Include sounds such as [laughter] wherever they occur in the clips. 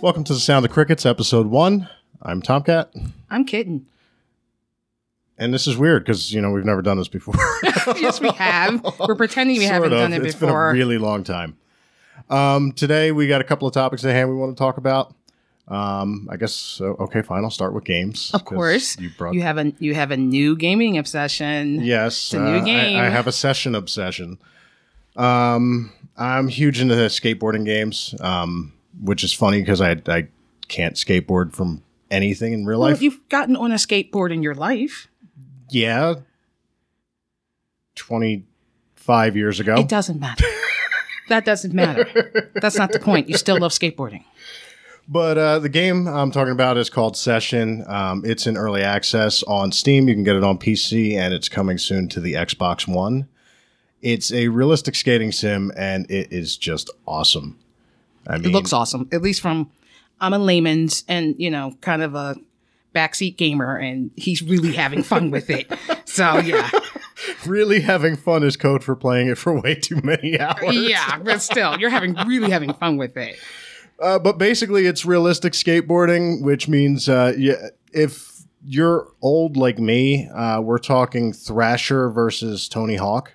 Welcome to the Sound of Crickets, episode one. I'm Tomcat, I'm kidding. and this is weird because you know we've never done this before. [laughs] yes, we have. We're pretending we haven't done it It's before. been a really long time. Um, today we got a couple of topics at hand we want to talk about. Um, I guess okay, fine. I'll start with games. of 'cause course, you brought. you have a you have a new gaming obsession. yes, a new uh, I- game. I, have a session obsession. Um, I'm huge into skateboarding games, um, which is funny because I I can't skateboard from anything in real Well, life. you've gotten on a skateboard in your life. yeah, twenty five years ago. It doesn't matter. that doesn't matter. That's not the point. You still love skateboarding. But uh, the game I'm talking about is called Session. Um, it's in early access on Steam. You can get it on PC, and it's coming soon to the Xbox One. It's a realistic skating sim, and it is just awesome. I mean, It looks awesome, at least from I'm a layman's and you know kind of a backseat gamer, and he's really having fun with it. [laughs] So yeah, really having fun is code for playing it for way too many [laughs] hours. yeah, but still, you're having really having fun with it. Uh, but basically, it's realistic skateboarding, which means uh, yeah, if you're old like me, uh, we're talking Thrasher versus Tony Hawk,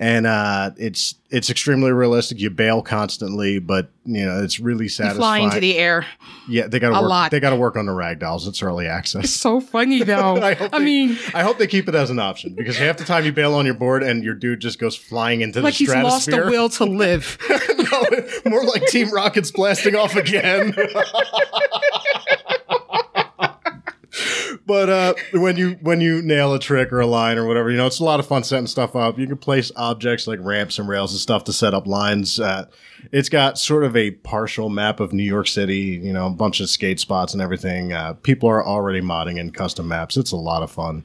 and uh, it's it's extremely realistic. You bail constantly, but you know it's really You satisfying. fly into the air. yeah, they got to a work. lot. They got to work on the ragdolls. It's early access. So funny [laughs] though. I I, hope they- mean, I hope they keep it as an option because half the time you bail on your board and your dude just goes flying into like the he's lost the will to [laughs] live. no, more like Team Rocket's blasting off again. [laughs] but uh, when you when you nail a trick or a line or whatever, you know it's a lot of fun setting stuff up. You can place objects like ramps and rails and stuff to set up lines. Uh, it's got sort of a partial map of New York City. You know, a bunch of skate spots and everything. Uh, people are already modding in custom maps. It's a lot of fun.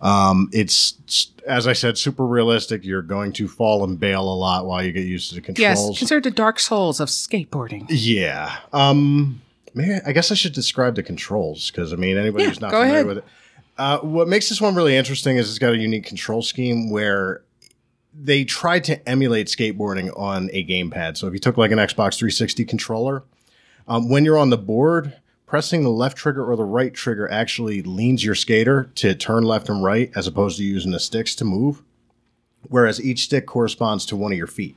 Um, it's as I said, super realistic. You're going to fall and bail a lot while you get used to the controls. yes, considered the dark souls of skateboarding. Yeah. Um maybe I guess I should describe the controls because I mean anybody Yeah, who's not familiar ahead. with it. Uh, what makes this one really interesting is it's got a unique control scheme where they tried to emulate skateboarding on a gamepad. So if you took like an Xbox 360 controller, um, when you're on the board, pressing the left trigger or the right trigger actually leans your skater to turn left and right as opposed to using the sticks to move. Whereas each stick corresponds to one of your feet.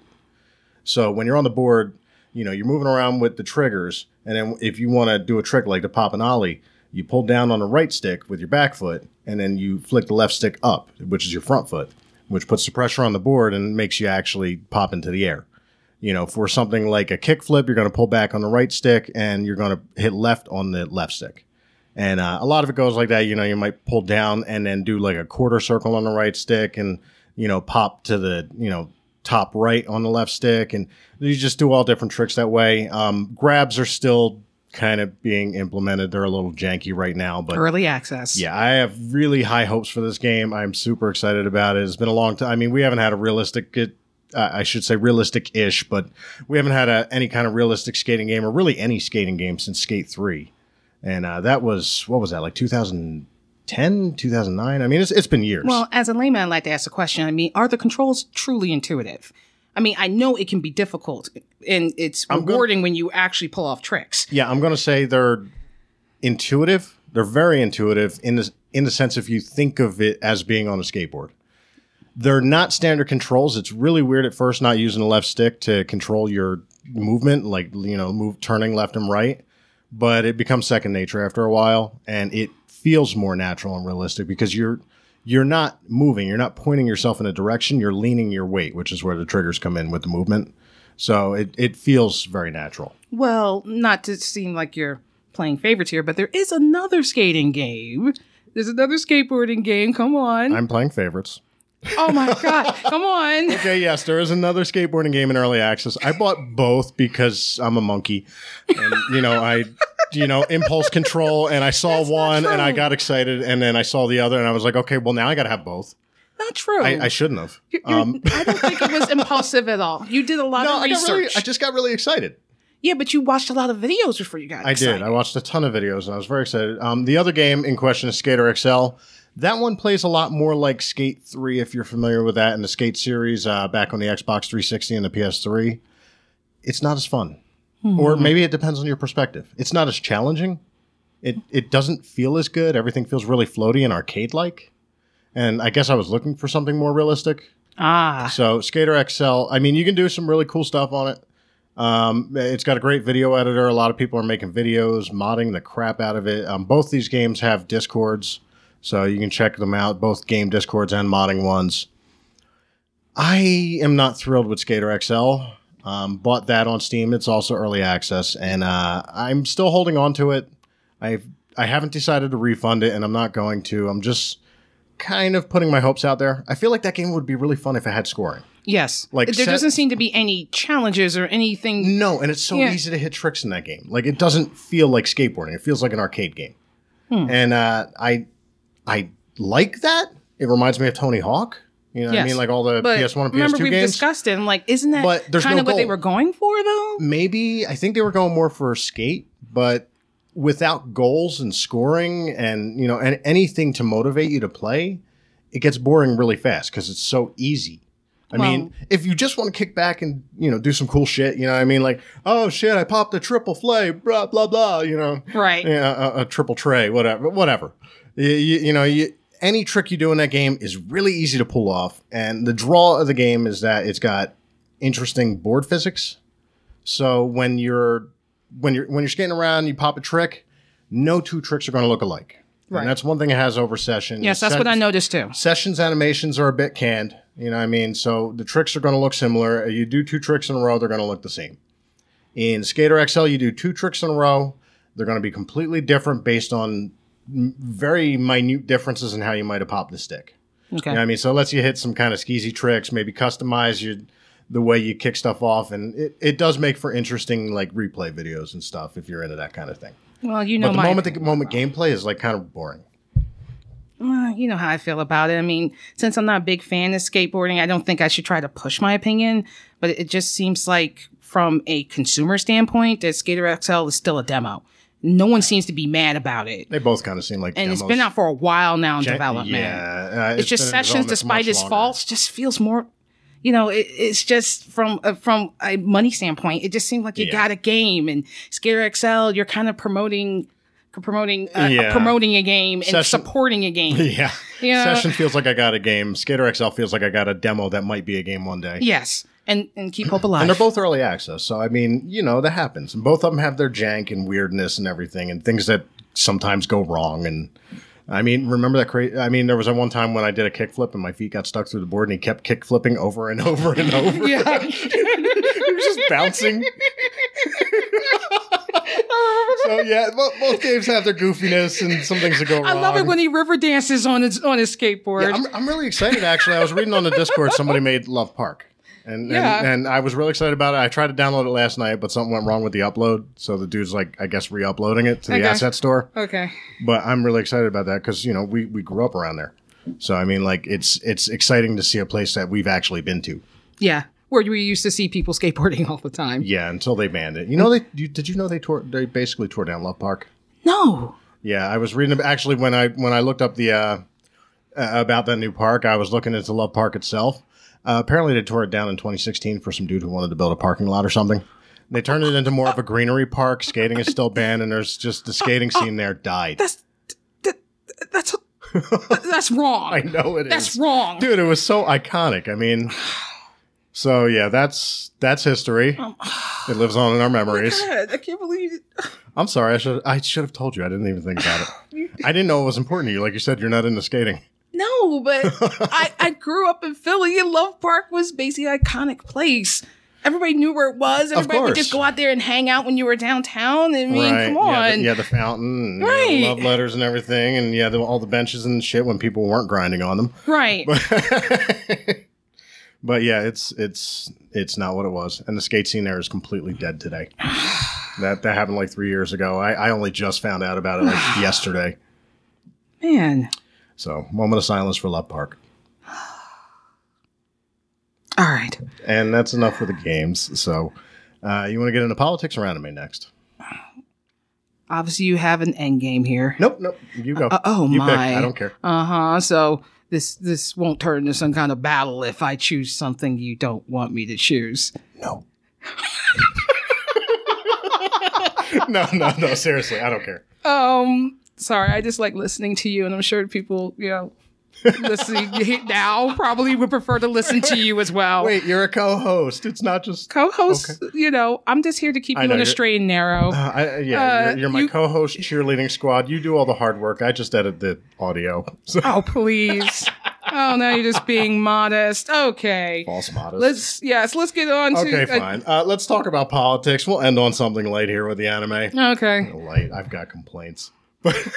So when you're on the board, you know, you're moving around with the triggers, and then if you want to do a trick like the pop an ollie, you pull down on the right stick with your back foot, and then you flick the left stick up, which is your front foot, which puts the pressure on the board and makes you actually pop into the air. You know, for something like a kick flip, you're going to pull back on the right stick and you're going to hit left on the left stick. And uh, a lot of it goes like that. You know, you might pull down and then do like a quarter circle on the right stick and, you know, pop to the, you know, top right on the left stick. And you just do all different tricks that way. Um, grabs are still kind of being implemented. They're a little janky right now, but Early access. yeah, I have really high hopes for this game. I'm super excited about it. It's been a long time. I mean, we haven't had a realistic, it, uh, I should say realistic ish, but we haven't had a, any kind of realistic skating game or really any skating game since Skate 3. And uh, that was, what was that, like 2010, 2009? I mean, it's, it's been years. Well, as a layman, I'd like to ask a question. I mean, are the controls truly intuitive? I mean, I know it can be difficult, and it's I'm gonna- rewarding when you actually pull off tricks. yeah, I'm going to say they're intuitive. They're very intuitive in the, in the sense if you think of it as being on a skateboard. They're not standard controls. It's really weird at first not using the left stick to control your movement, like you know, move turning left and right. But it becomes second nature after a while, and it feels more natural and realistic because you're you're not moving, you're not pointing yourself in a direction, you're leaning your weight, which is where the triggers come in with the movement. So it, it feels very natural. Well, not to seem like you're playing favorites here, but there is another skating game. There's another skateboarding game. Come on. I'm playing favorites. Oh my God. Come on. [laughs] Okay, yes, there is another skateboarding game in early access. I bought both because I'm a monkey, and you know I, you know, impulse control, and I saw That's one and I got excited, and then I saw the other, and I was like, okay, well now I got to have both. Not true. I, I shouldn't have. You're- you're- Um, I don't think it was [laughs] impulsive at all. You did a lot no, of I research. really, I just got really excited. yeah, but you watched a lot of videos before you got I excited. did. I watched a ton of videos, and I was very excited. Um, the other game in question is Skater XL. That one plays a lot more like Skate 3, if you're familiar with that, in the Skate series uh, back on the Xbox 360 and the PS3. It's not as fun. Or maybe it depends on your perspective. It's not as challenging. It it doesn't feel as good. Everything feels really floaty and arcade like. And I guess I was looking for something more realistic. Ah, So Skater XL, I mean, you can do some really cool stuff on it. Um, it's got a great video editor. A lot of people are making videos, modding the crap out of it. Um, both these games have discords, so you can check them out. Both game discords and modding ones. I am not thrilled with Skater XL. Um, bought that on Steam. It's also early access, and uh, I'm still holding on to it. I've I haven't decided to refund it, and I'm not going to. I'm just kind of putting my hopes out there. I feel like that game would be really fun if it had scoring. yes. Like there set- doesn't seem to be any challenges or anything. No, and it's so Yeah. easy to hit tricks in that game. Like it doesn't feel like skateboarding. It feels like an arcade game. Hmm. And uh, I I like that. It reminds me of Tony Hawk. You know what I mean? Like all the But PS1 and PS2 remember we've games. discussed it. And like, isn't that But there's kind no of what they were going for, though? Maybe I think they were going more for skate, but without goals and scoring and you know and anything to motivate you to play, it gets boring really fast because it's so easy. I Well- mean, if you just want to kick back and you know do some cool shit, you know what I mean? Like, oh shit, I popped a triple flay, blah blah blah. You know, Right. yeah, a, a triple tray, whatever, whatever. You, you, you know, you, any trick you do in that game is really easy to pull off, and the draw of the game is that it's got interesting board physics. So when you're when you're when you're skating around, you pop a trick. No two tricks are going to look alike, Right. and that's one thing it has over session. Yes, that's what I noticed too. Sessions animations are a bit canned. You know what I mean? So the tricks are going to look similar. You do two tricks in a row, they're going to look the same. In Skater XL, you do two tricks in a row. They're going to be completely different based on very minute differences in how you might have popped the stick. Okay. You know I mean? So it lets you hit some kind of skeezy tricks, maybe customize your, the way you kick stuff off. And it, it does make for interesting like replay videos and stuff if you're into that kind of thing. Well, you know But the my, moment the moment gameplay is like kind of boring. Uh, you know how I feel about it. I mean, since I'm not a big fan of skateboarding, I don't think I should try to push my opinion. But it just seems like, from a consumer standpoint, that Skater XL is still a demo. No one seems to be mad about it, They both kind of seem like and it's been out for a while now in Gen- development. Yeah, uh, it's just sessions, despite its faults, just feels more. You know, it, it's just from uh, from a money standpoint, it just seems like you Yeah. got a game, and Skater XL, you're kind of promoting promoting uh, Yeah. promoting a game and Session- supporting a game. [laughs] Yeah. Yeah. Session feels like I got a game. Skater XL feels like I got a demo that might be a game one day. Yes, and and keep hope [clears throat] alive. And they're both early access. So, I mean, you know, that happens. And both of them have their jank and weirdness and everything and things that sometimes go wrong. And I mean, remember that crazy? I mean, there was that one time when I did a kickflip and my feet got stuck through the board and he kept kick flipping over and over and [laughs] over. Yeah. [laughs] he was just bouncing. [laughs] so, yeah, both, both games have their goofiness and some things that go wrong. I love it when he river dances on his on his skateboard. Yeah, I'm, I'm really excited. Actually, I was reading on the Discord somebody made Love Park, and Yeah. and, and I was really excited about it. I tried to download it last night, but something went wrong with the upload. So the dude's like, I guess, re-uploading it to the Okay. asset store. okay. But I'm really excited about that because you know we we grew up around there. So I mean, like it's it's exciting to see a place that we've actually been to. Yeah, where we used to see people [laughs] skateboarding all the time. Yeah, until they banned it. You know, they you, did you know they tore they basically tore down Love Park. No. Yeah, I was reading actually when I when I looked up the uh, uh, about that new park, I was looking into Love Park itself. Uh, apparently, they tore it down in 2016 for some dude who wanted to build a parking lot or something. They turned it into more of a greenery park. Skating is still banned, and there's just the skating scene there died. That's that, that's that's wrong. [laughs] I know it is. That's wrong. dude. It was so iconic. I mean, so yeah, that's that's history. [sighs] It lives on in our memories. God, I can't believe it. [sighs] I'm sorry. I should I should have told you. I didn't even think about it. I didn't know it was important to you. Like you said, you're not into skating. No, but I, I grew up in Philly and Love Park was basically an iconic place. Everybody knew where it was. Everybody would just go out there and hang out when you were downtown. I mean, right. come on. Yeah, the, yeah, the fountain, and, you know, the Right. love letters and everything, and yeah, the, all the benches and shit when people weren't grinding on them. Right. But [laughs] yeah, it's it's it's not what it was, and the skate scene there is completely dead today. [sighs] that that happened like three years ago. I, I only just found out about it like [sighs] yesterday. Man. So, moment of silence for Love Park, [sighs] All right. and that's enough for the games. So, uh, you want to get into politics or anime next? Obviously, you have an end game here. Nope, nope. You go. Uh, oh you pick. my! I don't care. Uh huh. So this this won't turn into some kind of battle if I choose something you don't want me to choose. No. [laughs] no, no, no. Seriously, I don't care. Um, sorry, I just like listening to you, and I'm sure people, you know, listening now probably would prefer to listen to you as well. Wait, you're a co-host. It's not just. co-host, you know, I'm just here to keep you know, on a straight and narrow. Uh, I, yeah, Uh, you're, you're my you- co-host cheerleading squad. You do all the hard work. I just edit the audio. So oh, please. oh, now you're just being [laughs] modest. Okay. false modest. Let's yes, let's get on to okay, fine. Uh, let's talk about politics. We'll end on something light here with the anime. okay. Light. I've got complaints.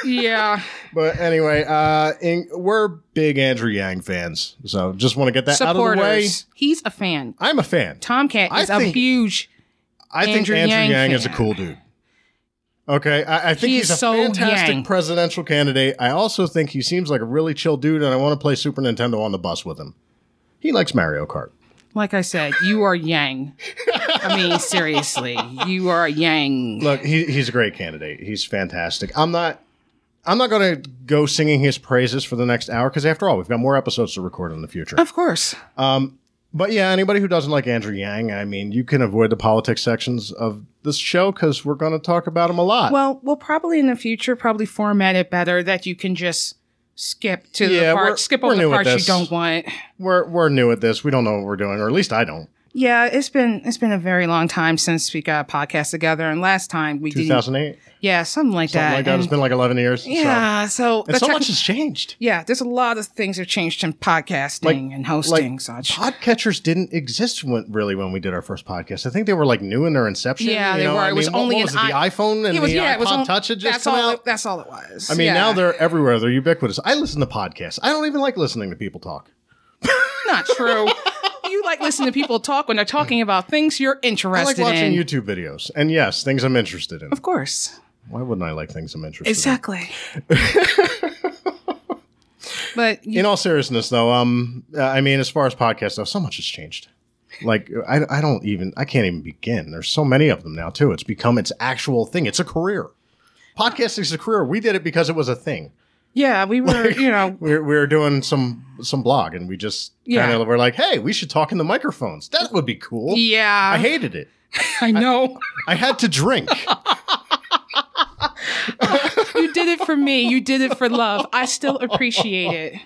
Yeah. [laughs] But anyway, uh, in, we're big Andrew Yang fans, so just want to get that out of the way. He's a fan. I'm a fan. Tomcat is a think- huge I think Andrew Andrew Yang, Yang is a cool dude. Okay, I, I think He he's a so fantastic Yang. presidential candidate. I also think he seems like a really chill dude, and I want to play Super Nintendo on the bus with him. He likes Mario Kart. like I said, you are Yang. [laughs] I mean, seriously, you are a Yang. Look, he, he's a great candidate. He's fantastic. I'm not. I'm not going to go singing his praises for the next hour because, after all, we've got more episodes to record in the future. Of course. Um, but yeah, anybody who doesn't like Andrew Yang, I mean, you can avoid the politics sections of this show because we're going to talk about him a lot. Well, we'll probably in the future probably format it better that you can just skip to Yeah, the part, skip over the parts you don't want. we're we're new at this. We don't know what we're doing, or at least I don't. Yeah, it's been it's been a very long time since we got a podcast together, and last time we did 2008, yeah something like something that. like that. And It's been like 11 years. yeah, so, and the so tech- much has changed. yeah, there's a lot of things that have changed in podcasting Like- and hosting Like such. podcatchers didn't exist when, really when we did our first podcast. I think they were like new in their inception. Yeah, you they know? were. I It was mean, what- only what was it, the i- iPhone and it was the yeah, it was on- Touch had just that's come all. out. It, that's all it was. I mean, Yeah. now they're everywhere. They're ubiquitous. I listen to podcasts. I don't even like listening to people talk. not true. [laughs] like listening to people talk when they're talking about things you're interested in. I like watching in. YouTube videos, and yes, things I'm interested in. of course. Why wouldn't I like things I'm interested in? Exactly. [laughs] but you, in all seriousness though um uh, i mean as far as podcasts though so much has changed like I, I don't even i can't even begin there's so many of them now too it's become its actual thing it's a career podcasting is a career we did it because it was a thing yeah, we [laughs] were, you know, we were, we were doing some some blog and we just Yeah. kind of were like hey we should talk in the microphones that would be cool yeah, i hated it [laughs] I know. i had to drink [laughs] you did it for me. You did it for love. I still appreciate it.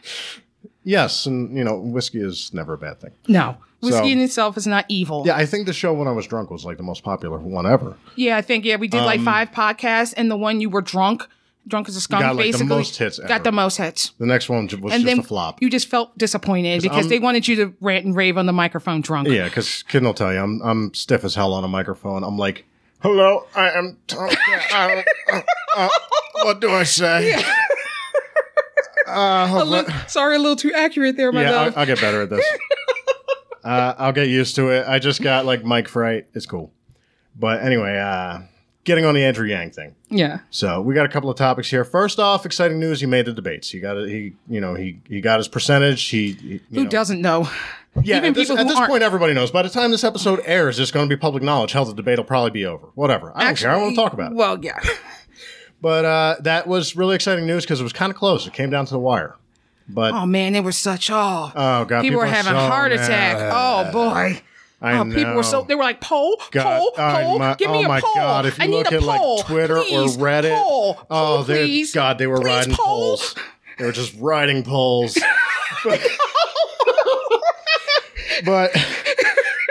yes and you know whiskey is never a bad thing No, whiskey So- in itself is not evil. yeah i think the show when i was drunk was like the most popular one ever Yeah, I think yeah, we did like um, five podcasts, and the one you were drunk, drunk as a skunk, Um, Got, like, the basically most hits ever. got the most hits. the next one was And just then a flop you just felt disappointed because I'm- they wanted you to rant and rave on the microphone drunk. Yeah, because Kid will tell you, I'm I'm stiff as hell on a microphone. I'm like, hello, I am. Tom. uh, uh, uh, what do I say? [laughs] Uh, A sorry, a little too accurate there, my yeah, love. I'll, I'll get better at this. [laughs] uh, I'll get used to it. I just got like mic fright. It's cool. But anyway, uh, getting on the Andrew Yang thing. yeah. So we got a couple of topics here. First off, exciting news: he made the debates. He got it. He, you know, he he got his percentage. He, he- Who know. doesn't know? Yeah, Even at this, people at this point, everybody knows. By the time this episode airs, it's going to be public knowledge. Hell, the debate will probably be over. Whatever. I Actually, don't care. I want to talk about it. Well, yeah. [laughs] But uh, that was really exciting news because it was kind of close. It came down to the wire. But Oh man, they were such oh. oh god, people, were having so heart mad. attack. Oh boy. I oh, people were so know. they were like poll, God, poll, poll. my- Give me oh a my poll. God, if you I need look a at, like, poll. Twitter or Reddit, poll, Oh, poll, please. God, they were Please, riding poll. polls. They were just riding polls. [laughs] but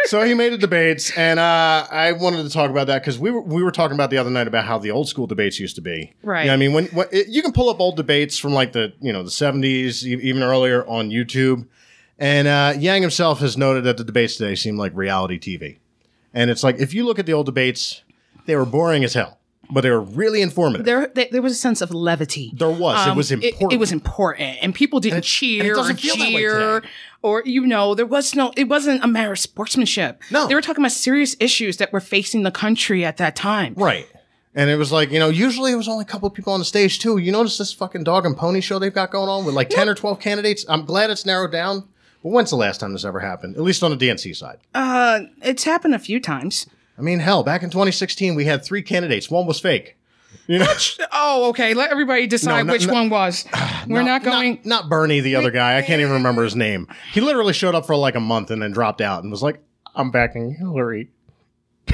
so he made the debates, and uh, I wanted to talk about that because we were we were talking about the other night about how the old school debates used to be. Right. You know I mean, when, when it, you can pull up old debates from like the you know the seventies, even earlier on YouTube, and uh, Yang himself has noted that the debates today seem like reality TV, and it's like if you look at the old debates, they were boring as hell, but they were really informative. There, there, there was a sense of levity. There was. It Um, was important. It, was important, and people didn't and it cheer or that way cheer, or you know, there was no. It wasn't a matter of sportsmanship. No. they were talking about serious issues that were facing the country at that time. Right. And it was like, you know, usually it was only a couple of people on the stage too. You notice this fucking dog and pony show they've got going on with like 10 or 12 candidates? I'm glad it's narrowed down. But when's the last time this ever happened? At least on the DNC side. Uh, it's happened a few times. I mean, hell, back in 2016, we had three candidates. One was fake. You know, Oh, okay. Let everybody decide No, no, which no. one was. [sighs] We're not going. Not, not Bernie, the other guy. I can't even remember his name. He literally showed up for like a month and then dropped out and was like, I'm backing Hillary. [sighs]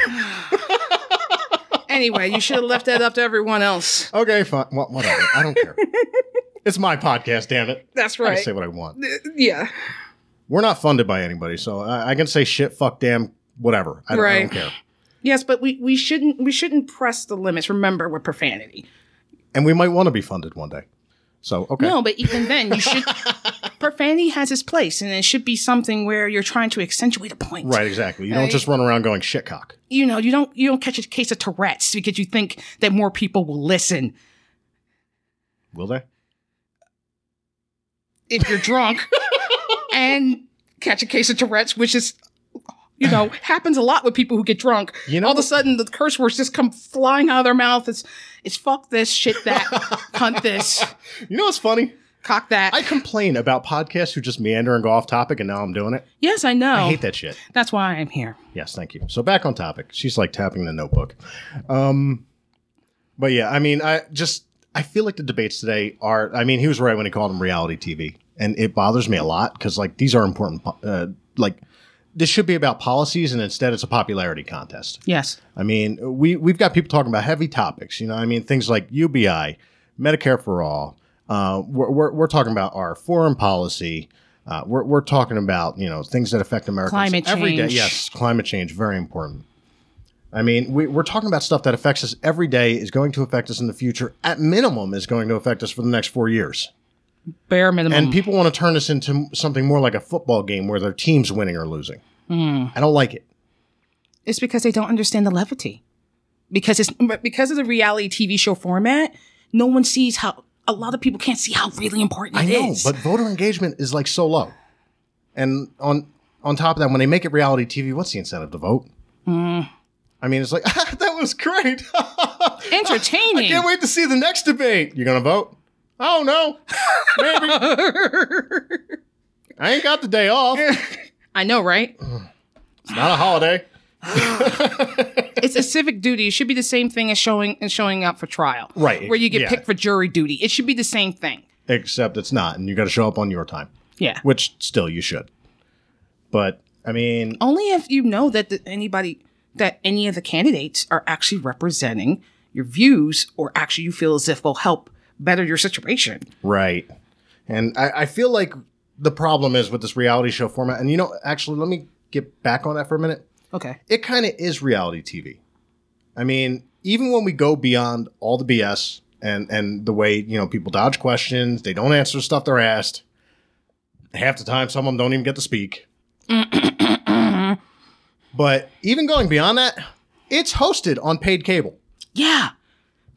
Anyway, you should have left that up to everyone else. Okay, fine. Wha- whatever. I don't care. [laughs] it's my podcast, damn it. That's right. I say what I want. Yeah. We're not funded by anybody, so I, I can say shit, fuck, damn, whatever. I don't, I don't care. Yes, but we, we shouldn't we shouldn't press the limits. Remember, with profanity. And we might want to be funded one day. So okay. No, but even then, you should. [laughs] profanity has its place, and it should be something where you're trying to accentuate a point. Right, exactly. You don't just run around going shitcock. You know, you don't you don't catch a case of Tourette's because you think that more people will listen Will they? if you're drunk [laughs] and catch a case of Tourette's, which is. You know, [sighs] happens a lot with people who get drunk. You know- all of a sudden the curse words just come flying out of their mouth. It's it's fuck this, shit that, [laughs] cunt this, You know what's funny? cock that. I complain about podcasts who just meander and go off topic, and now I'm doing it. yes, I know. I hate that shit. That's why I'm here. Yes, thank you. So back on topic. She's like tapping the notebook. Um, but yeah, I mean, I just I feel like the debates today are. I mean, he was right when he called them reality TV, and it bothers me a lot because like these are important. Uh, like this should be about policies, and instead it's a popularity contest. Yes. I mean, we we've got people talking about heavy topics. You know, I mean, things like UBI, Medicare for all. Uh, we're, we're we're talking about our foreign policy. Uh, we're we're talking about you know things that affect Americans Climate every day. change. Yes, climate change, very important. I mean, we, we're talking about stuff that affects us every day, is going to affect us in the future. At minimum, is going to affect us for the next four years. Bare minimum. And people want to turn this into something more like a football game where their team's winning or losing. Hmm. I don't like it. It's because they don't understand the levity. Because it's because of the reality TV show format, no one sees how a lot of people can't see how really important it is. I it know, is. but voter engagement is like so low. And on on top of that, when they make it reality TV, what's the incentive to vote? Hmm. I mean, it's like [laughs] that was great. [laughs] entertaining. I can't wait to see the next debate. You're gonna vote? Oh no, maybe. I ain't got the day off. I know, right? It's not a holiday. [laughs] It's a civic duty. It should be the same thing as showing and showing up for trial. Right, Where you get yeah. picked for jury duty. It should be the same thing. Except it's not, and you got to show up on your time, Yeah. which still you should. But I mean, Only if you know that the, anybody that any of the candidates are actually representing your views or actually you feel as if will help better your situation. Right. And I, I feel like the problem is with this reality show format. And you know, actually, let me get back on that for a minute. Okay. It kind of is reality TV. I mean, even when we go beyond all the BS and and the way you know people dodge questions, they don't answer stuff they're asked. Half the time, some of them don't even get to speak. [clears throat] but even going beyond that, it's hosted on paid cable. Yeah.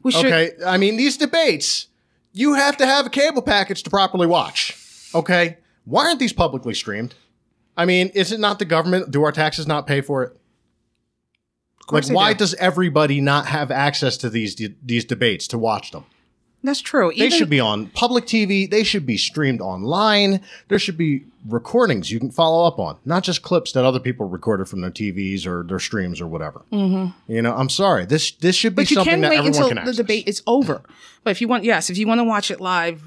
We should Okay. I mean, these debates, you have to have a cable package to properly watch. Okay. Why aren't these publicly streamed? I mean, is it not the government? Do our taxes not pay for it? Like, why do. does everybody not have access to these these debates to watch them? That's true. They should be on public TV. They should be streamed online. There should be recordings you can follow up on, not just clips that other people recorded from their TVs or their streams or whatever. Mm-hmm. You know, I'm sorry. This this should be But you something can that wait everyone until can the debate is over. But if you want, yes, if you want to watch it live,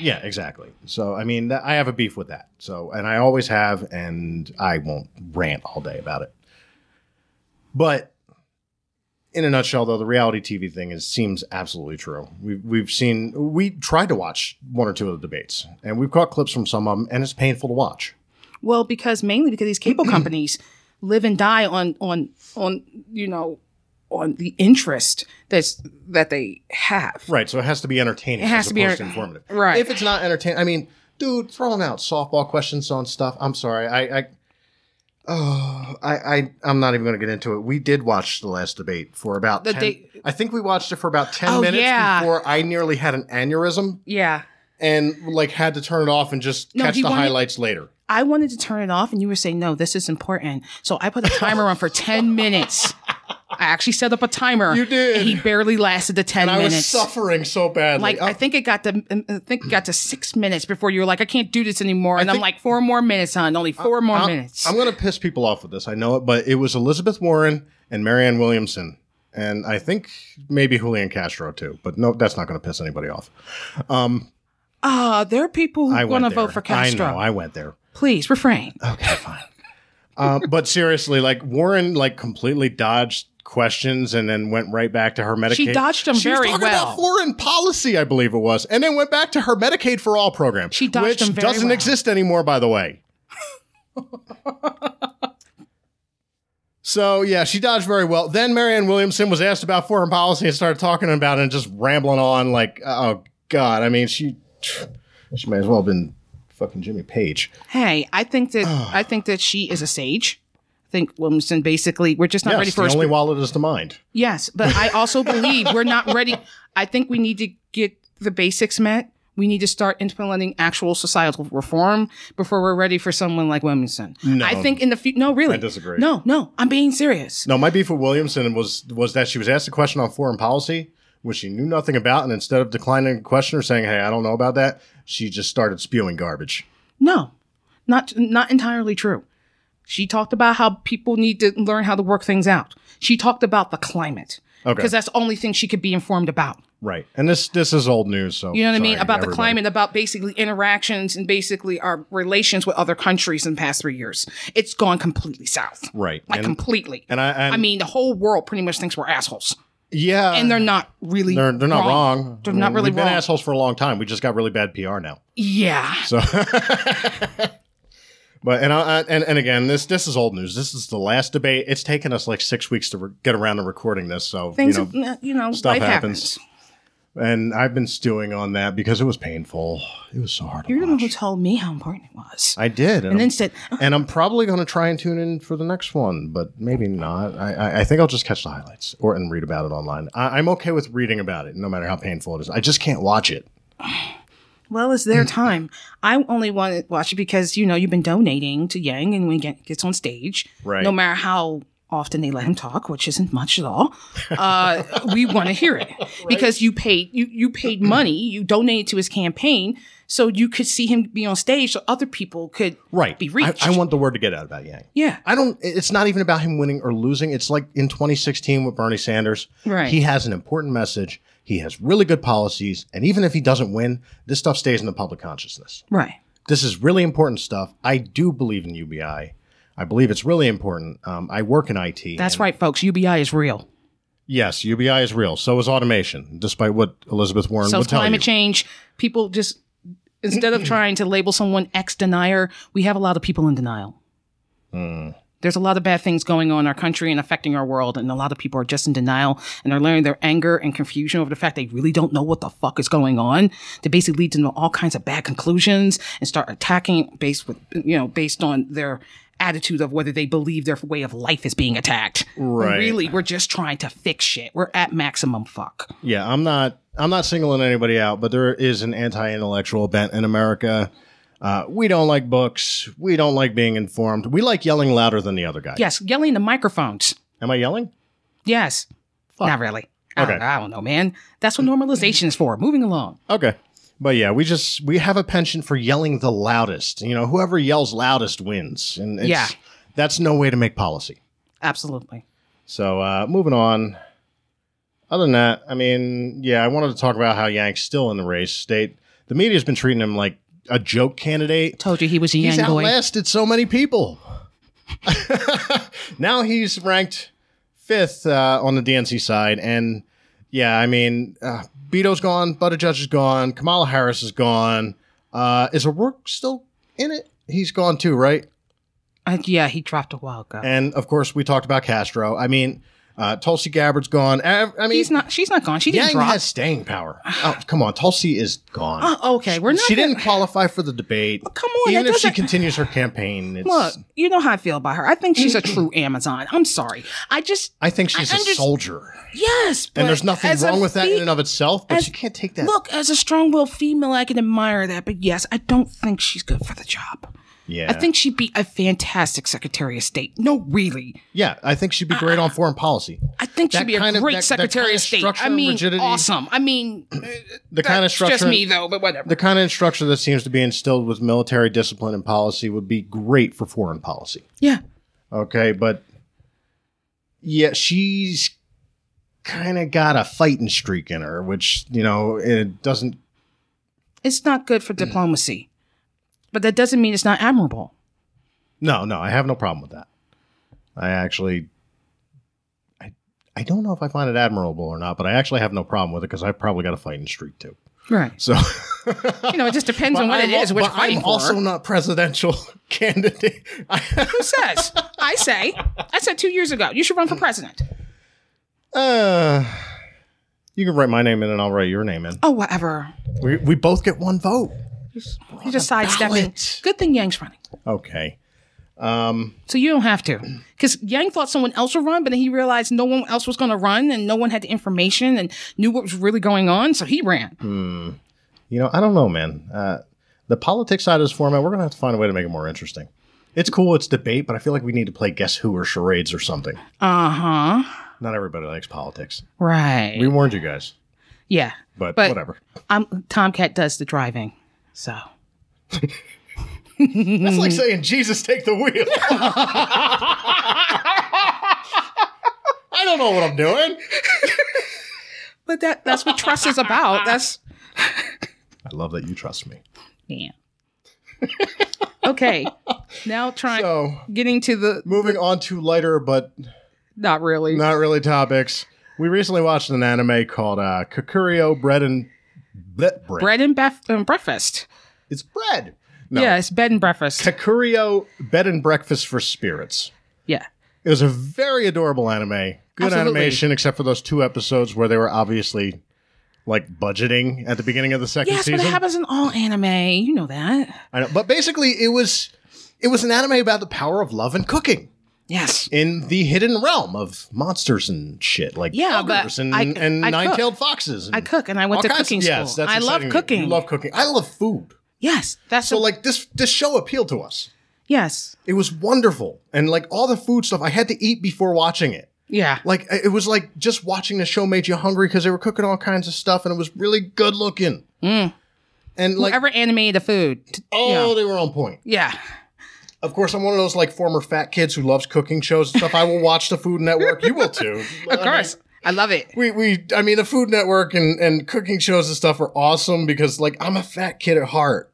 Yeah, exactly. So, I mean, that, I have a beef with that. So, and I always have, and I won't rant all day about it. But in a nutshell, though, the reality TV thing is seems absolutely true. We've we've seen we tried to watch one or two of the debates, and we've caught clips from some of them, and it's painful to watch. well, because mainly because these cable [clears throat] companies live and die on on on you know on the interest that's that they have. Right. So it has to be entertaining. It has as to be enter- informative. right. If it's not entertaining, I mean, dude, throwing out softball questions on stuff. I'm sorry. I. I Oh, I, I, I'm not even going to get into it. We did watch the last debate for about The 10, date- I think we watched it for about 10 Oh, minutes yeah. before I nearly had an aneurysm Yeah. and like had to turn it off and just No, catch the wanted- highlights later. I wanted to turn it off, and you were saying, no, this is important. So I put a timer on for 10 minutes. I actually set up a timer. You did. And he barely lasted the 10 And I was suffering so badly. like Oh, I think it got to I think it got to six minutes before you were like I can't do this anymore, and I'm like four more minutes, hon, only four more I'm, minutes. I'm going to piss people off with this. I know it, but it was Elizabeth Warren and Marianne Williamson. And I think maybe Julian Castro too, but no, that's not going to piss anybody off. Ah, there are people who want to vote for Castro. I know, I went there. Please refrain. Okay, fine. um, but seriously, like Warren, like completely dodged questions and then went right back to her Medicaid. She dodged them She was very talking well. about foreign policy, I believe it was, and then went back to her Medicaid for all program, She dodged which them very doesn't well. exist anymore, by the way. so yeah, she dodged very well. Then Marianne Williamson was asked about foreign policy and started talking about it and just rambling on like, uh, oh god, I mean, she she may as well have been fucking Jimmy Page. Hey, I think that [sighs] I think that she is a sage. I think Williamson basically we're just not Yes, ready for the only sp- wallet is the mind. Yes, but I also [laughs] believe we're not ready. I think we need to get the basics met. We need to start implementing actual societal reform before we're ready for someone like Williamson. No. I think in the future. No, really. I disagree. No, no, I'm being serious. No, my beef with Williamson was was that she was asked a question on foreign policy, which she knew nothing about, and instead of declining the question or saying, "Hey, I don't know about that," she just started spewing garbage. No, not not entirely true. She talked about how people need to learn how to work things out. She talked about the climate Okay. because that's the only thing she could be informed about. Right, and this this is old news, so You know what I mean? About the climate, about basically interactions and basically our relations with other countries in the past three years. It's gone completely south. Right, Like and, completely. and I, and, I mean, the whole world pretty much thinks we're assholes. yeah, And they're not really they're they're not wrong. They're I mean, not really We've been assholes for a long time. We just got really bad PR now. Yeah. So, [laughs] but and I, and and again, this this is old news. This is the last debate. It's taken us like six weeks to re- get around to recording this. So Things, you know, you know, stuff happens. happens. and I've been stewing on that because it was painful. It was so hard. You're the one who told me how important it was. I did, and, and then I'm, said, and I'm probably going to try and tune in for the next one, but maybe not. I, I, I think I'll just catch the highlights or and read about it online. I, I'm okay with reading about it, no matter how painful it is. I just can't watch it. Well, it's their time. I only want to watch it because, you know, you've been donating to Yang and when he get, gets on stage, Right. no matter how often they let him talk, which isn't much at all, uh, we want to hear it [laughs] because you paid, you, you paid money, you donated to his campaign so you could see him be on stage so other people could Right. be I, reached. I want the word to get out about Yang. yeah. I don't. It's not even about him winning or losing. It's like in 2016 with Bernie Sanders. Right. He has an important message. He has really good policies, and even if he doesn't win, this stuff stays in the public consciousness. Right. This is really important stuff. I do believe in UBI. I believe it's really important. Um, I work in IT. That's right, folks. UBI is real. Yes, UBI is real. So is automation, despite what Elizabeth Warren So would tell climate change. People just instead of trying to label someone ex denier, we have a lot of people in denial. Hmm. There's a lot of bad things going on in our country and affecting our world, and a lot of people are just in denial and they're letting their anger and confusion over the fact they really don't know what the fuck is going on to basically lead to all kinds of bad conclusions and start attacking based with you know based on their attitude of whether they believe their way of life is being attacked. When Right. Really, we're just trying to fix shit. We're at maximum fuck. Yeah, I'm not. I'm not singling anybody out, but there is an anti-intellectual bent in America. Uh, we don't like books. We don't like being informed. We like yelling louder than the other guy. Yes, yelling in the microphones. Am I yelling? Yes. Not really. I, Okay. don't, I don't know, man. That's what normalization is for. Moving along. Okay. But yeah, we just we have a penchant for yelling the loudest. You know, whoever yells loudest wins, and it's, Yeah. that's no way to make policy. Absolutely. So uh, moving on. Other than that, I mean, yeah, I wanted to talk about how Yang's still in the race. State the media's been treating him like a joke candidate. Told you he was a He's young boy. outlasted so many people. [laughs] now he's ranked fifth uh, on the DNC side, and yeah, I mean, uh, Beto's gone, Buttigieg is gone, Kamala Harris is gone. Uh, is O'Rourke still in it? He's gone too, right? Uh, yeah, he dropped a while ago. And of course, we talked about Castro. I mean, uh, Tulsi Gabbard's gone. I, I mean, He's not. She's not gone. She didn't Yang drop. has staying power. Oh, come on, Tulsi is gone. Oh, okay, we're not She gonna- didn't qualify for the debate. [laughs] come on, even if she doesn't- continues her campaign, it's, Look, you know how I feel about her. I think she's a true Amazon. I'm sorry. I just I think she's I a soldier. yes, And there's nothing wrong with that fe- in and of itself, but as- you can't take that. Look, as a strong-willed female, I can admire that. But yes, I don't think she's good for the job. Yeah, I think she'd be a fantastic Secretary of State. No, really. yeah, I think she'd be great on foreign policy. I think That she'd be a kind of- great that- that Secretary kind of of State. structure I mean, rigidity- awesome. I mean, [clears throat] The kind of that's structure, just me though. But whatever. the kind of structure that seems to be instilled with military discipline and policy would be great for foreign policy. yeah, Okay, but yeah, she's kind of got a fighting streak in her, which you know it doesn't. it's not good for diplomacy, but that doesn't mean it's not admirable. No, no, I have no problem with that. I actually, I I don't know if I find it admirable or not, but I actually have no problem with it because I've probably got a fighting streak too. Right. So [laughs] You know, it just depends on what I'm it is. Which I'm for. also not presidential [laughs] candidate. [laughs] Who says? I say. I said two years ago. You should run for president. uh, you can write my name in and I'll write your name in. Oh, whatever. We, we both get one vote. You're just sidestepping. Good thing Yang's running. Okay. So you don't have to. Because Yang thought someone else would run, but then he realized no one else was going to run and no one had the information and knew what was really going on. So he ran. Hmm. You know, I don't know, man. Uh, the politics side of this format, we're going to have to find a way to make it more interesting. It's cool, it's debate, but I feel like we need to play Guess Who or charades or something. Uh huh. Not everybody likes politics. Right. We warned you guys, yeah. but, But- whatever. I'm, Tomcat does the driving. So. That's like saying, Jesus, take the wheel. [laughs] I don't know what I'm doing. But that that's what trust is about. That's. I love that you trust me. Yeah. okay. Now trying. So, getting to the. moving on to lighter but Not really. not really topics. We recently watched an anime called uh, Kakuriyo Bread and Ble- Bread. Bread and bef- um, breakfast. It's bread. No. Yeah, it's bed and breakfast. Kakuriyo Bed and Breakfast for Spirits. yeah. It was a very adorable anime. Good Absolutely. animation, except for those two episodes where they were obviously like budgeting at the beginning of the second Yes, season. but it happens in all anime. You know that. I know, but basically, it was it was an anime about the power of love and cooking Yes. in the hidden realm of monsters and shit, like Yeah, ogres and, I- and I nine-tailed foxes. And I cook and I went to cooking yes, school. that's I love cooking. You love cooking. I love food. yes, that's So so like this this show appealed to us. yes, It was wonderful, and like all the food stuff, I had to eat before watching it. yeah, Like it was like just watching the show made you hungry because they were cooking all kinds of stuff, and it was really good looking. Mm. And like, Whoever animated the food. oh, yeah. they were on point. yeah, Of course, I'm one of those like former fat kids who loves cooking shows and stuff. I will watch the Food Network. You will too. [laughs] of course, I love it. we we I mean the Food Network and and cooking shows and stuff are awesome because like I'm a fat kid at heart,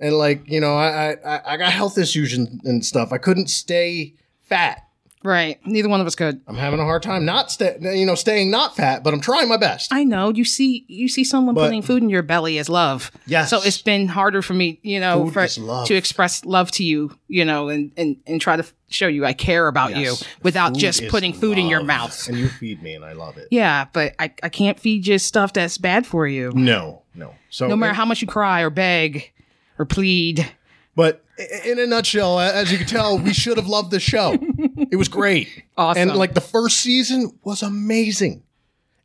and like you know I I, I got health issues and, and stuff. I couldn't stay fat. Right, neither one of us could. I'm having a hard time not stay you know staying not fat, but I'm trying my best. I know you see you see someone But- putting food in your belly as love. Yes. So it's been harder for me, you know, for, love. to express love to you, you know, and and and try to show you I care about Yes. you without Food just putting food in your mouth. and you feed me, and I love it. Yeah, but I, I can't feed you stuff that's bad for you. No, no. So No matter and- how much you cry or beg or plead. But in a nutshell, as you can tell, we should have loved the show. [laughs] It was great. Awesome. And like the first season was amazing.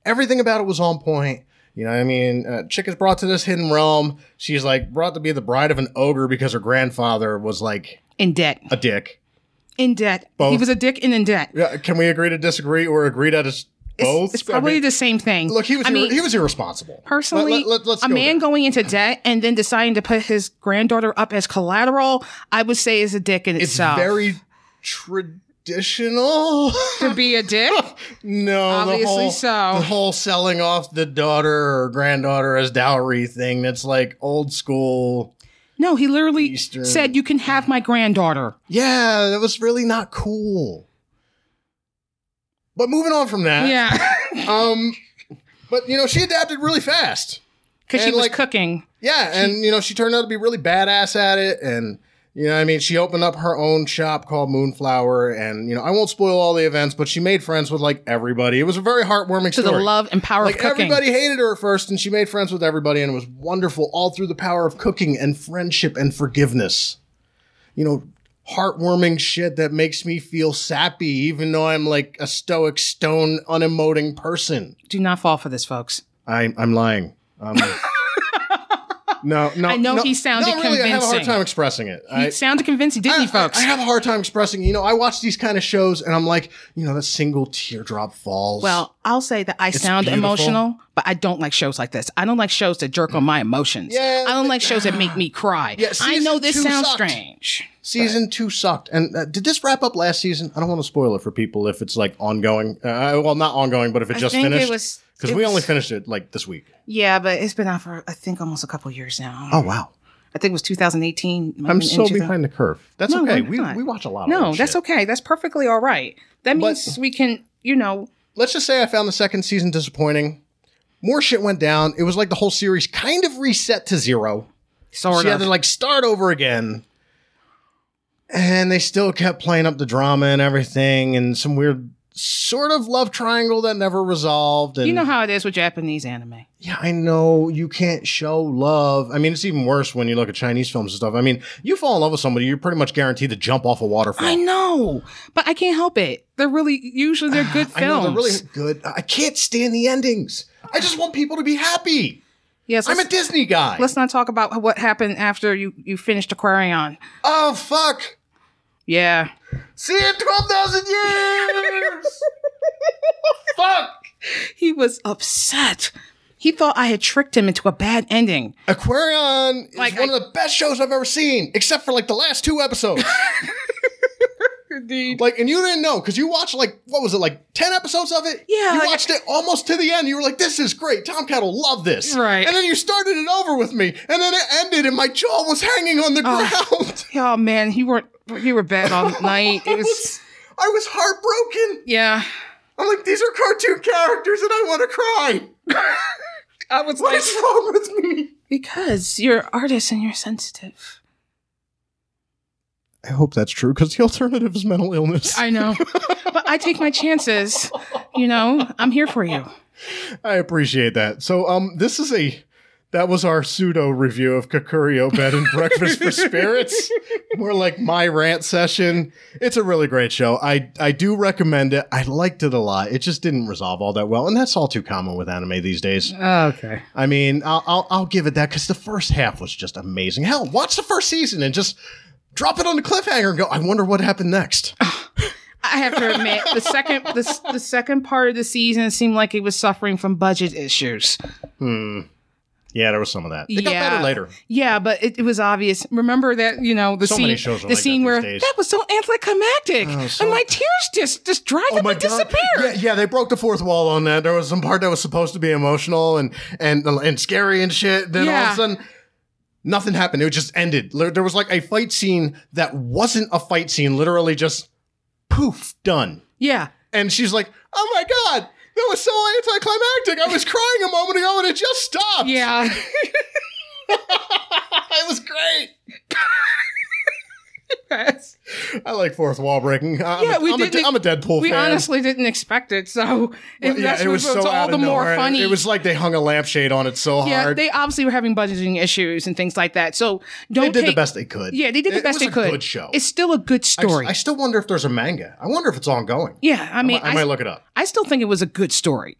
Everything about it was on point. You know what I mean? Uh, Chick is brought to this hidden realm. She's like brought to be the bride of an ogre because her grandfather was like In debt. a dick. In debt. Both. He was a dick and in debt. Yeah, can we agree to disagree or agree that it's It's, both? it's probably I mean, the same thing. look, he was I ir- mean, he was irresponsible. personally, Let- let- a go man there. going into debt and then deciding to put his granddaughter up as collateral, I would say is a dick in It's itself. very traditional. to be a dick. [laughs] No, Obviously the whole, so. The whole selling off the daughter or granddaughter as dowry thing. That's like old school. No, he literally Eastern- said, "You can have my granddaughter." Yeah, that was really not cool. But moving on from that, Yeah, [laughs] um, but you know she adapted really fast. because she was like- cooking. Yeah, and you know she turned out to be really badass at it, and you know I mean she opened up her own shop called Moonflower, and you know I won't spoil all the events, but she made friends with like everybody. It was a very heartwarming To story. the love and power like of cooking. everybody hated her at first and she made friends with everybody and it was wonderful all through the power of cooking and friendship and forgiveness you know heartwarming shit that makes me feel sappy even though i'm like a stoic stone unemoting person Do not fall for this, folks. I, i'm lying um, [laughs] no no I know no, he sounded no, really, i have a hard time expressing it He I, sounded convincing, didn't I, he, folks? I, I have a hard time expressing you know i watch these kind of shows and i'm like you know that single teardrop falls well, I'll say that I sound beautiful. emotional, but I don't like shows like this. I don't like shows that jerk on my emotions. Yeah, I don't like shows that make me cry. Yeah, I know this sounds sucked. strange. Season two sucked. And uh, did this wrap up last season? I don't want to spoil it for people if it's like ongoing. Uh, well, not ongoing, but if it I just think finished. it was because we only finished it like this week. Yeah, but it's been out for I think almost a couple years now. Oh wow! I think it was 2018. Might I'm so behind the curve. That's No, okay. We not. we watch a lot. No, that's shit. okay. That's perfectly all right. That But- means we can, you know, let's just say I found the second season disappointing. More shit went down. It was like the whole series kind of reset to zero. Sort she had of. to like start over again. And they still kept playing up the drama and everything, and some weird sort of love triangle that never resolved. And you know how it is with Japanese anime. yeah, I know you can't show love. I mean, it's even worse when you look at Chinese films and stuff. I mean, you fall in love with somebody, you're pretty much guaranteed to jump off a waterfall. I know, but I can't help it. They're really usually they're [sighs] good I know films. they're really good. I can't stand the endings. I just want people to be happy. yes, I'm a Disney guy. let's not talk about what happened after you you finished Aquarion. Oh fuck! Yeah, See you in twelve thousand years. [laughs] fuck! he was upset. He thought I had tricked him into a bad ending. Aquarion is Like, one I- of the best shows I've ever seen, except for like the last two episodes. [laughs] Indeed. like, and you didn't know because you watched like what was it, like ten episodes of it? Yeah, you like- watched it almost to the end. You were like, "This is great. Tom Cat will love this." Right. And then you started it over with me, and then it ended, and my jaw was hanging on the oh. ground. [laughs] Oh man, you weren't you were bad all [laughs] night. It I was I was heartbroken. yeah. I'm like, these are cartoon characters, and I want to cry. [laughs] I was What like is wrong with me? because you're artist and you're sensitive. I hope that's true because the alternative is mental illness. I know, but I take my chances. You know, I'm here for you. I appreciate that. So, um, this is a that was our pseudo review of Kakuriyo Bed and Breakfast for Spirits. [laughs] More like my rant session. It's a really great show. I I do recommend it. I liked it a lot. It just didn't resolve all that well, and that's all too common with anime these days. Okay. I mean, I'll I'll, I'll give it that because the first half was just amazing. Hell, watch the first season and just drop it on the cliffhanger and go. I wonder what happened next. [sighs] I have to admit, the second the, the second part of the season seemed like it was suffering from budget issues. Hmm. Yeah, there was some of that. It got Yeah. better later. Yeah, but it, it was obvious. Remember that you know the So scene, many shows are the like scene that where days. that was so anticlimactic, Oh, so- and my tears just just dried Oh up and god! disappeared. Yeah, yeah, they broke the fourth wall on that. There was some part that was supposed to be emotional and and and scary and shit. Then all of a sudden, nothing happened. It just ended. There was like a fight scene that wasn't a fight scene. Literally, just poof, done. Yeah. And she's like, "Oh my god, that was so anticlimactic. I was crying a moment ago and it just stopped. Yeah. [laughs] it was great. [laughs] I like fourth wall breaking. I'm Yeah, a, we I'm, didn't- I'm a Deadpool we fan. honestly didn't expect it, so it, yeah, that's it was so it's all the more nowhere. funny. It was like they hung a lampshade on it so hard. yeah, hard. they obviously were having budgeting issues and things like that. So don't They did take, the best they could. Yeah, they did the It best was they a could. Good show. It's still a good story. I still wonder if there's a manga. I wonder if it's ongoing. yeah, I mean, I, I, might look it up. I still think it was a good story.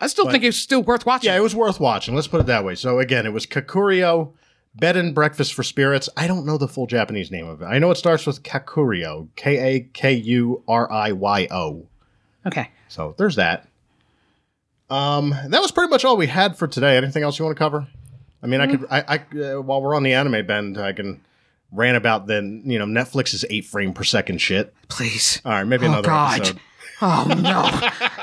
I still think it's still worth watching. Yeah, it was worth watching. Let's put it that way. So again, it was Kakuriyo, Bed and Breakfast for Spirits. I don't know the full Japanese name of it. I know it starts with Kakuriyo, K A K U R I Y O. okay. So there's that. Um, that was pretty much all we had for today. Anything else you want to cover? I mean, I could. I, I uh, while we're on the anime bend, I can rant about the you know Netflix's eight frame per second shit. Please. All right, maybe Oh, another God. episode. Oh no,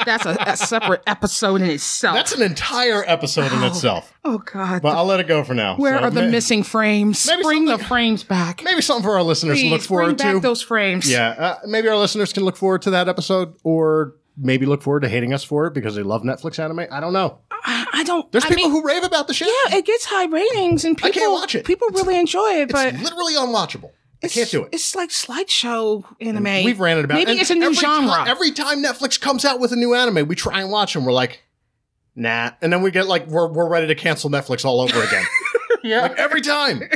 that's a, a separate episode in itself. That's an entire episode in itself. oh God. But I'll let it go for now. Where So are the may- missing frames? maybe Bring the frames back. Maybe something for our listeners to look Please forward to. those frames. yeah, uh, maybe our listeners can look forward to that episode, or maybe look forward to hating us for it because they love Netflix anime. I don't know. I, I don't. There's I people mean, who rave about the show. yeah, it gets high ratings and I people can't watch it. People really enjoy it, it's but literally unwatchable. I can't do it. It's like slideshow anime. We've ranted about. Maybe and it's a new genre. every time Netflix comes out with a new anime, we try and watch them. We're like, nah, and then we get like we're we're ready to cancel Netflix all over again. [laughs] yeah. like every time. [laughs]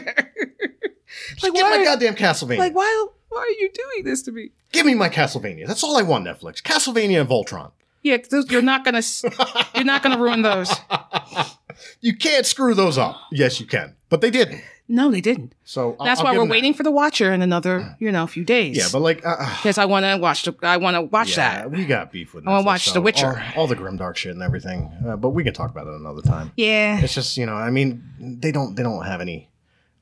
Just Like, give my why- goddamn Castlevania. Like why? Why are you doing this to me? give me my Castlevania. That's all I want. Netflix, Castlevania, and Voltron. Yeah, those, you're not gonna. you're not gonna ruin those. [laughs] You can't screw those up. Yes, you can, but they didn't. No, they didn't. So I'll- That's I'll why we're them that. waiting for the Witcher in another, you know, a few days. Yeah, but like, uh, uh, because I want to watch. The, I want to watch yeah, that. we got beef with. I wanna watch so The Witcher. all, all the grimdark shit and everything. Uh, but we can talk about it another time. Yeah. It's just you know, I mean, they don't they don't have any.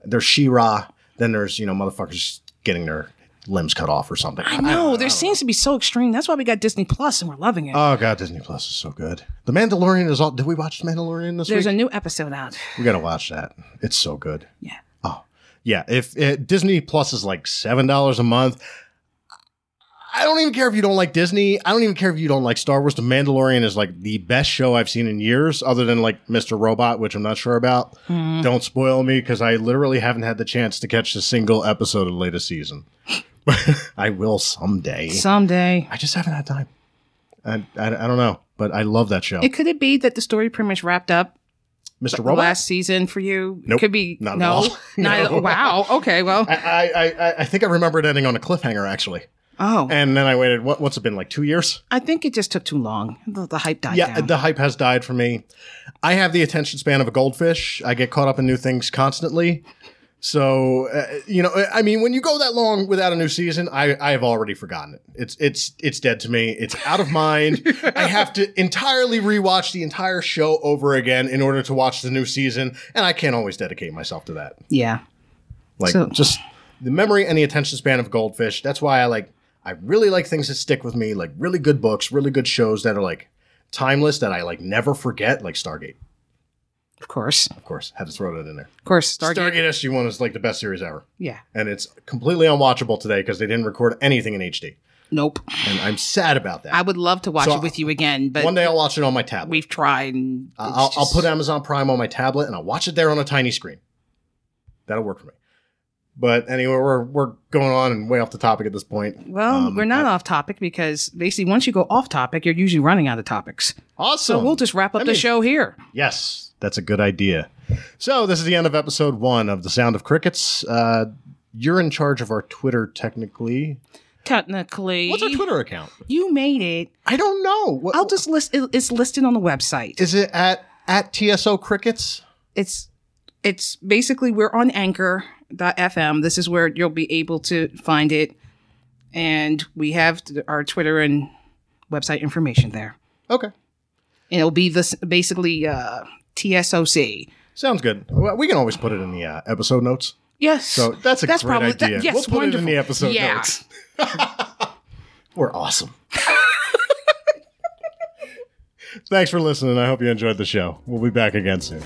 There's She-Ra, then there's you know motherfuckers getting their limbs cut off or something. I know. I There don't seems to be so extreme. That's why we got Disney Plus and we're loving it. Oh god, Disney Plus is so good. The Mandalorian is all. Did we watch The Mandalorian this week? There's week? a new episode out. we gotta watch that. It's so good. Yeah. Oh yeah. If it, Disney Plus is like seven dollars a month, I don't even care if you don't like Disney. I don't even care if you don't like Star Wars. The Mandalorian is like the best show I've seen in years, other than like Mr. Robot, which I'm not sure about. Mm-hmm. Don't spoil me because I literally haven't had the chance to catch a single episode of the latest season. [laughs] I will someday. Someday. I just haven't had time. I, I, I don't know, but I love that show. It could it be that the story pretty much wrapped up Mr. Robot. last season for you? Nope, Could be not at no. all. [laughs] Not [laughs] No. wow. Okay. Well. I, I, I, I think I remember it ending on a cliffhanger actually, oh. and then I waited. What, what's it been like two years? I think it just took too long. The, the hype died Yeah, down. the hype has died for me. I have the attention span of a goldfish. I get caught up in new things constantly. So uh, you know, I mean, when you go that long without a new season, I I have already forgotten it. It's it's it's dead to me. It's out of mind. [laughs] I have to entirely rewatch the entire show over again in order to watch the new season, and I can't always dedicate myself to that. yeah. Like So- just the memory and the attention span of goldfish. That's why I like I really like things that stick with me, like really good books, really good shows that are like timeless that I like never forget, like Stargate. Of course. Of course, had to throw that in there. Of course. Stargate. Stargate, SG One is like the best series ever, Yeah. and it's completely unwatchable today because they didn't record anything in HD, Nope. and I'm sad about that. I would love to watch So, it with you again, but One day I'll watch it on my tablet. we've tried. And I'll, I'll put Amazon Prime on my tablet and I'll watch it there on a tiny screen. That'll work for me. But anyway, we're we're going on and way off the topic at this point. Well, Um, we're not I- off topic because basically once you go off topic, you're usually running out of topics. awesome. So we'll just wrap up That the means- show here. Yes, that's a good idea. So this is the end of episode one of the Sound of Crickets. Uh, you're in charge of our Twitter, technically. Technically, What's our Twitter account? You made it. I don't know. What, I'll just list. it- It's listed on the website. Is it at at TSO Crickets? It's it's basically we're on Anchor.fm. This is where you'll be able to find it, and we have th- our Twitter and website information there. Okay, And it'll be this basically uh, TSOC. sounds good. Well, we can always put it in the uh, episode notes. Yes. So that's a That's great probably- idea. that- yes, we'll put it in the episode Yeah. notes. [laughs] We're awesome. [laughs] Thanks for listening. I hope you enjoyed the show. We'll be back again soon.